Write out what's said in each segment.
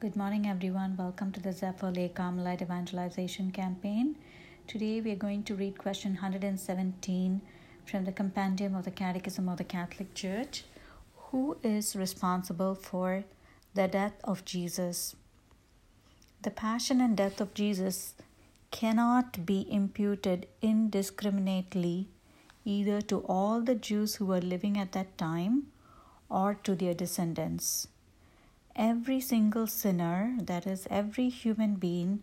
Good morning, everyone. Welcome to the Zephyr Lake Carmelite Evangelization Campaign. Today we are going to read question 117 from the Compendium of the Catechism of the Catholic Church. Who is responsible for the death of Jesus? The passion and death of Jesus cannot be imputed indiscriminately either to all the Jews who were living at that time or to their descendants. Every single sinner, that is, every human being,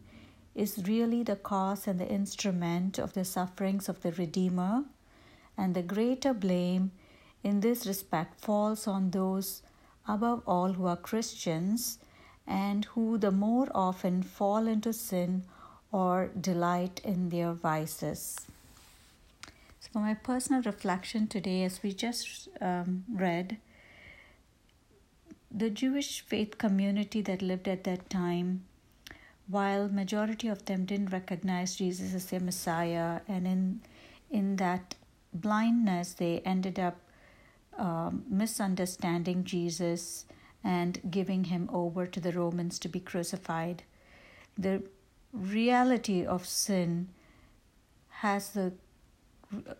is really the cause and the instrument of the sufferings of the Redeemer, and the greater blame in this respect falls on those, above all, who are Christians and who the more often fall into sin or delight in their vices. So, for my personal reflection today, as we just um, read, the Jewish faith community that lived at that time, while majority of them didn't recognize Jesus as their Messiah, and in in that blindness they ended up um, misunderstanding Jesus and giving him over to the Romans to be crucified. The reality of sin has the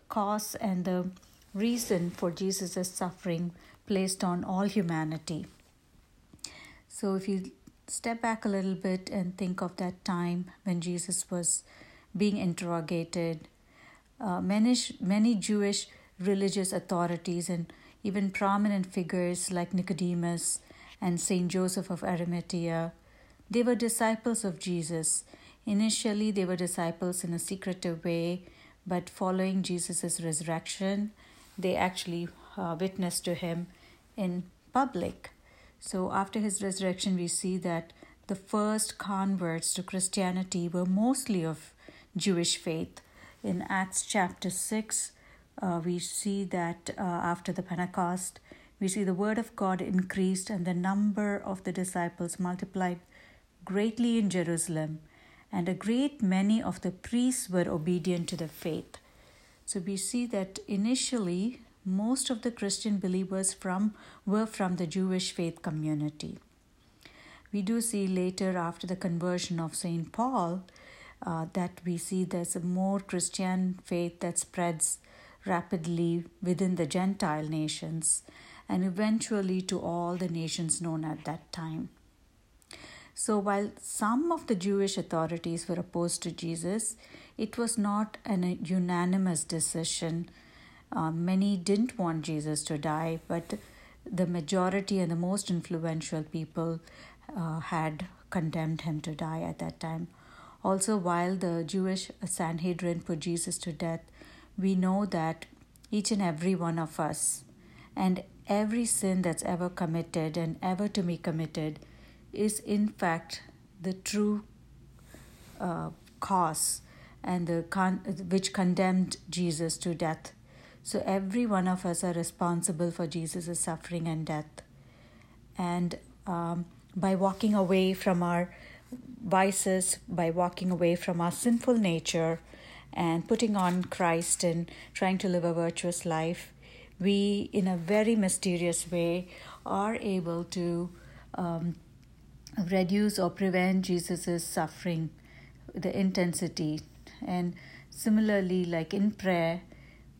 cause and the reason for Jesus' suffering placed on all humanity. So, if you step back a little bit and think of that time when Jesus was being interrogated, uh, many, many Jewish religious authorities and even prominent figures like Nicodemus and Saint Joseph of Arimathea, they were disciples of Jesus. Initially, they were disciples in a secretive way, but following Jesus' resurrection, they actually uh, witnessed to him in public. So, after his resurrection, we see that the first converts to Christianity were mostly of Jewish faith. In Acts chapter 6, uh, we see that uh, after the Pentecost, we see the word of God increased and the number of the disciples multiplied greatly in Jerusalem, and a great many of the priests were obedient to the faith. So we see that initially most of the Christian believers from were from the Jewish faith community. We do see later after the conversion of Saint Paul uh, that we see there's a more Christian faith that spreads rapidly within the Gentile nations and eventually to all the nations known at that time. So, while some of the Jewish authorities were opposed to Jesus, it was not an unanimous decision uh, many didn't want Jesus to die, but the majority and the most influential people uh, had condemned him to die at that time. Also, while the Jewish Sanhedrin put Jesus to death, we know that each and every one of us and every sin that's ever committed and ever to be committed is in fact the true uh, cause and the con- which condemned Jesus to death so every one of us are responsible for Jesus' suffering and death. And um, by walking away from our vices, by walking away from our sinful nature, and putting on Christ and trying to live a virtuous life, we, in a very mysterious way, are able to um, reduce or prevent Jesus' suffering, the intensity. And similarly, like in prayer,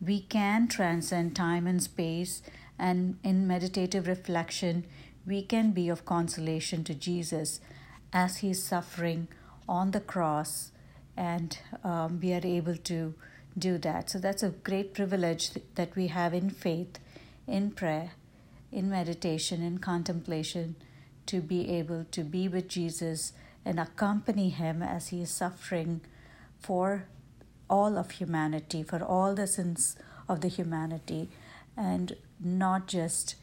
we can transcend time and space, and in meditative reflection, we can be of consolation to Jesus as he is suffering on the cross, and um, we are able to do that. So, that's a great privilege that we have in faith, in prayer, in meditation, in contemplation, to be able to be with Jesus and accompany him as he is suffering for all of humanity, for all the sins of the humanity, and not just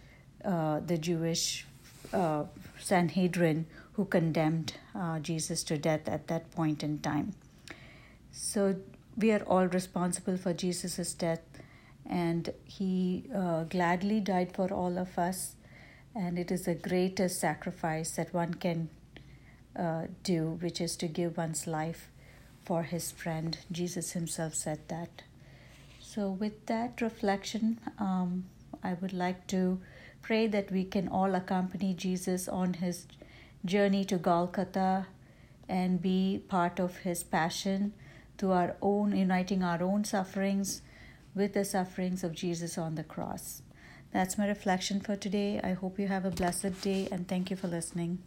uh, the Jewish uh, Sanhedrin who condemned uh, Jesus to death at that point in time. So we are all responsible for Jesus' death, and he uh, gladly died for all of us, and it is the greatest sacrifice that one can uh, do, which is to give one's life for his friend. Jesus himself said that. So, with that reflection, um, I would like to pray that we can all accompany Jesus on his journey to Golgotha and be part of his passion to our own, uniting our own sufferings with the sufferings of Jesus on the cross. That's my reflection for today. I hope you have a blessed day and thank you for listening.